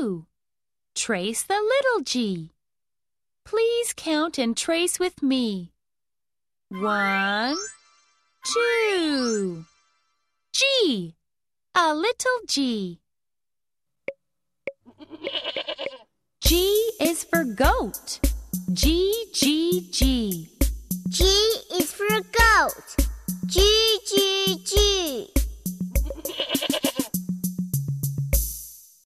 two. Trace the little g. Please count and trace with me. One, two. G. A little g. G is for goat. G, G, G. G is for goat. G, G, G.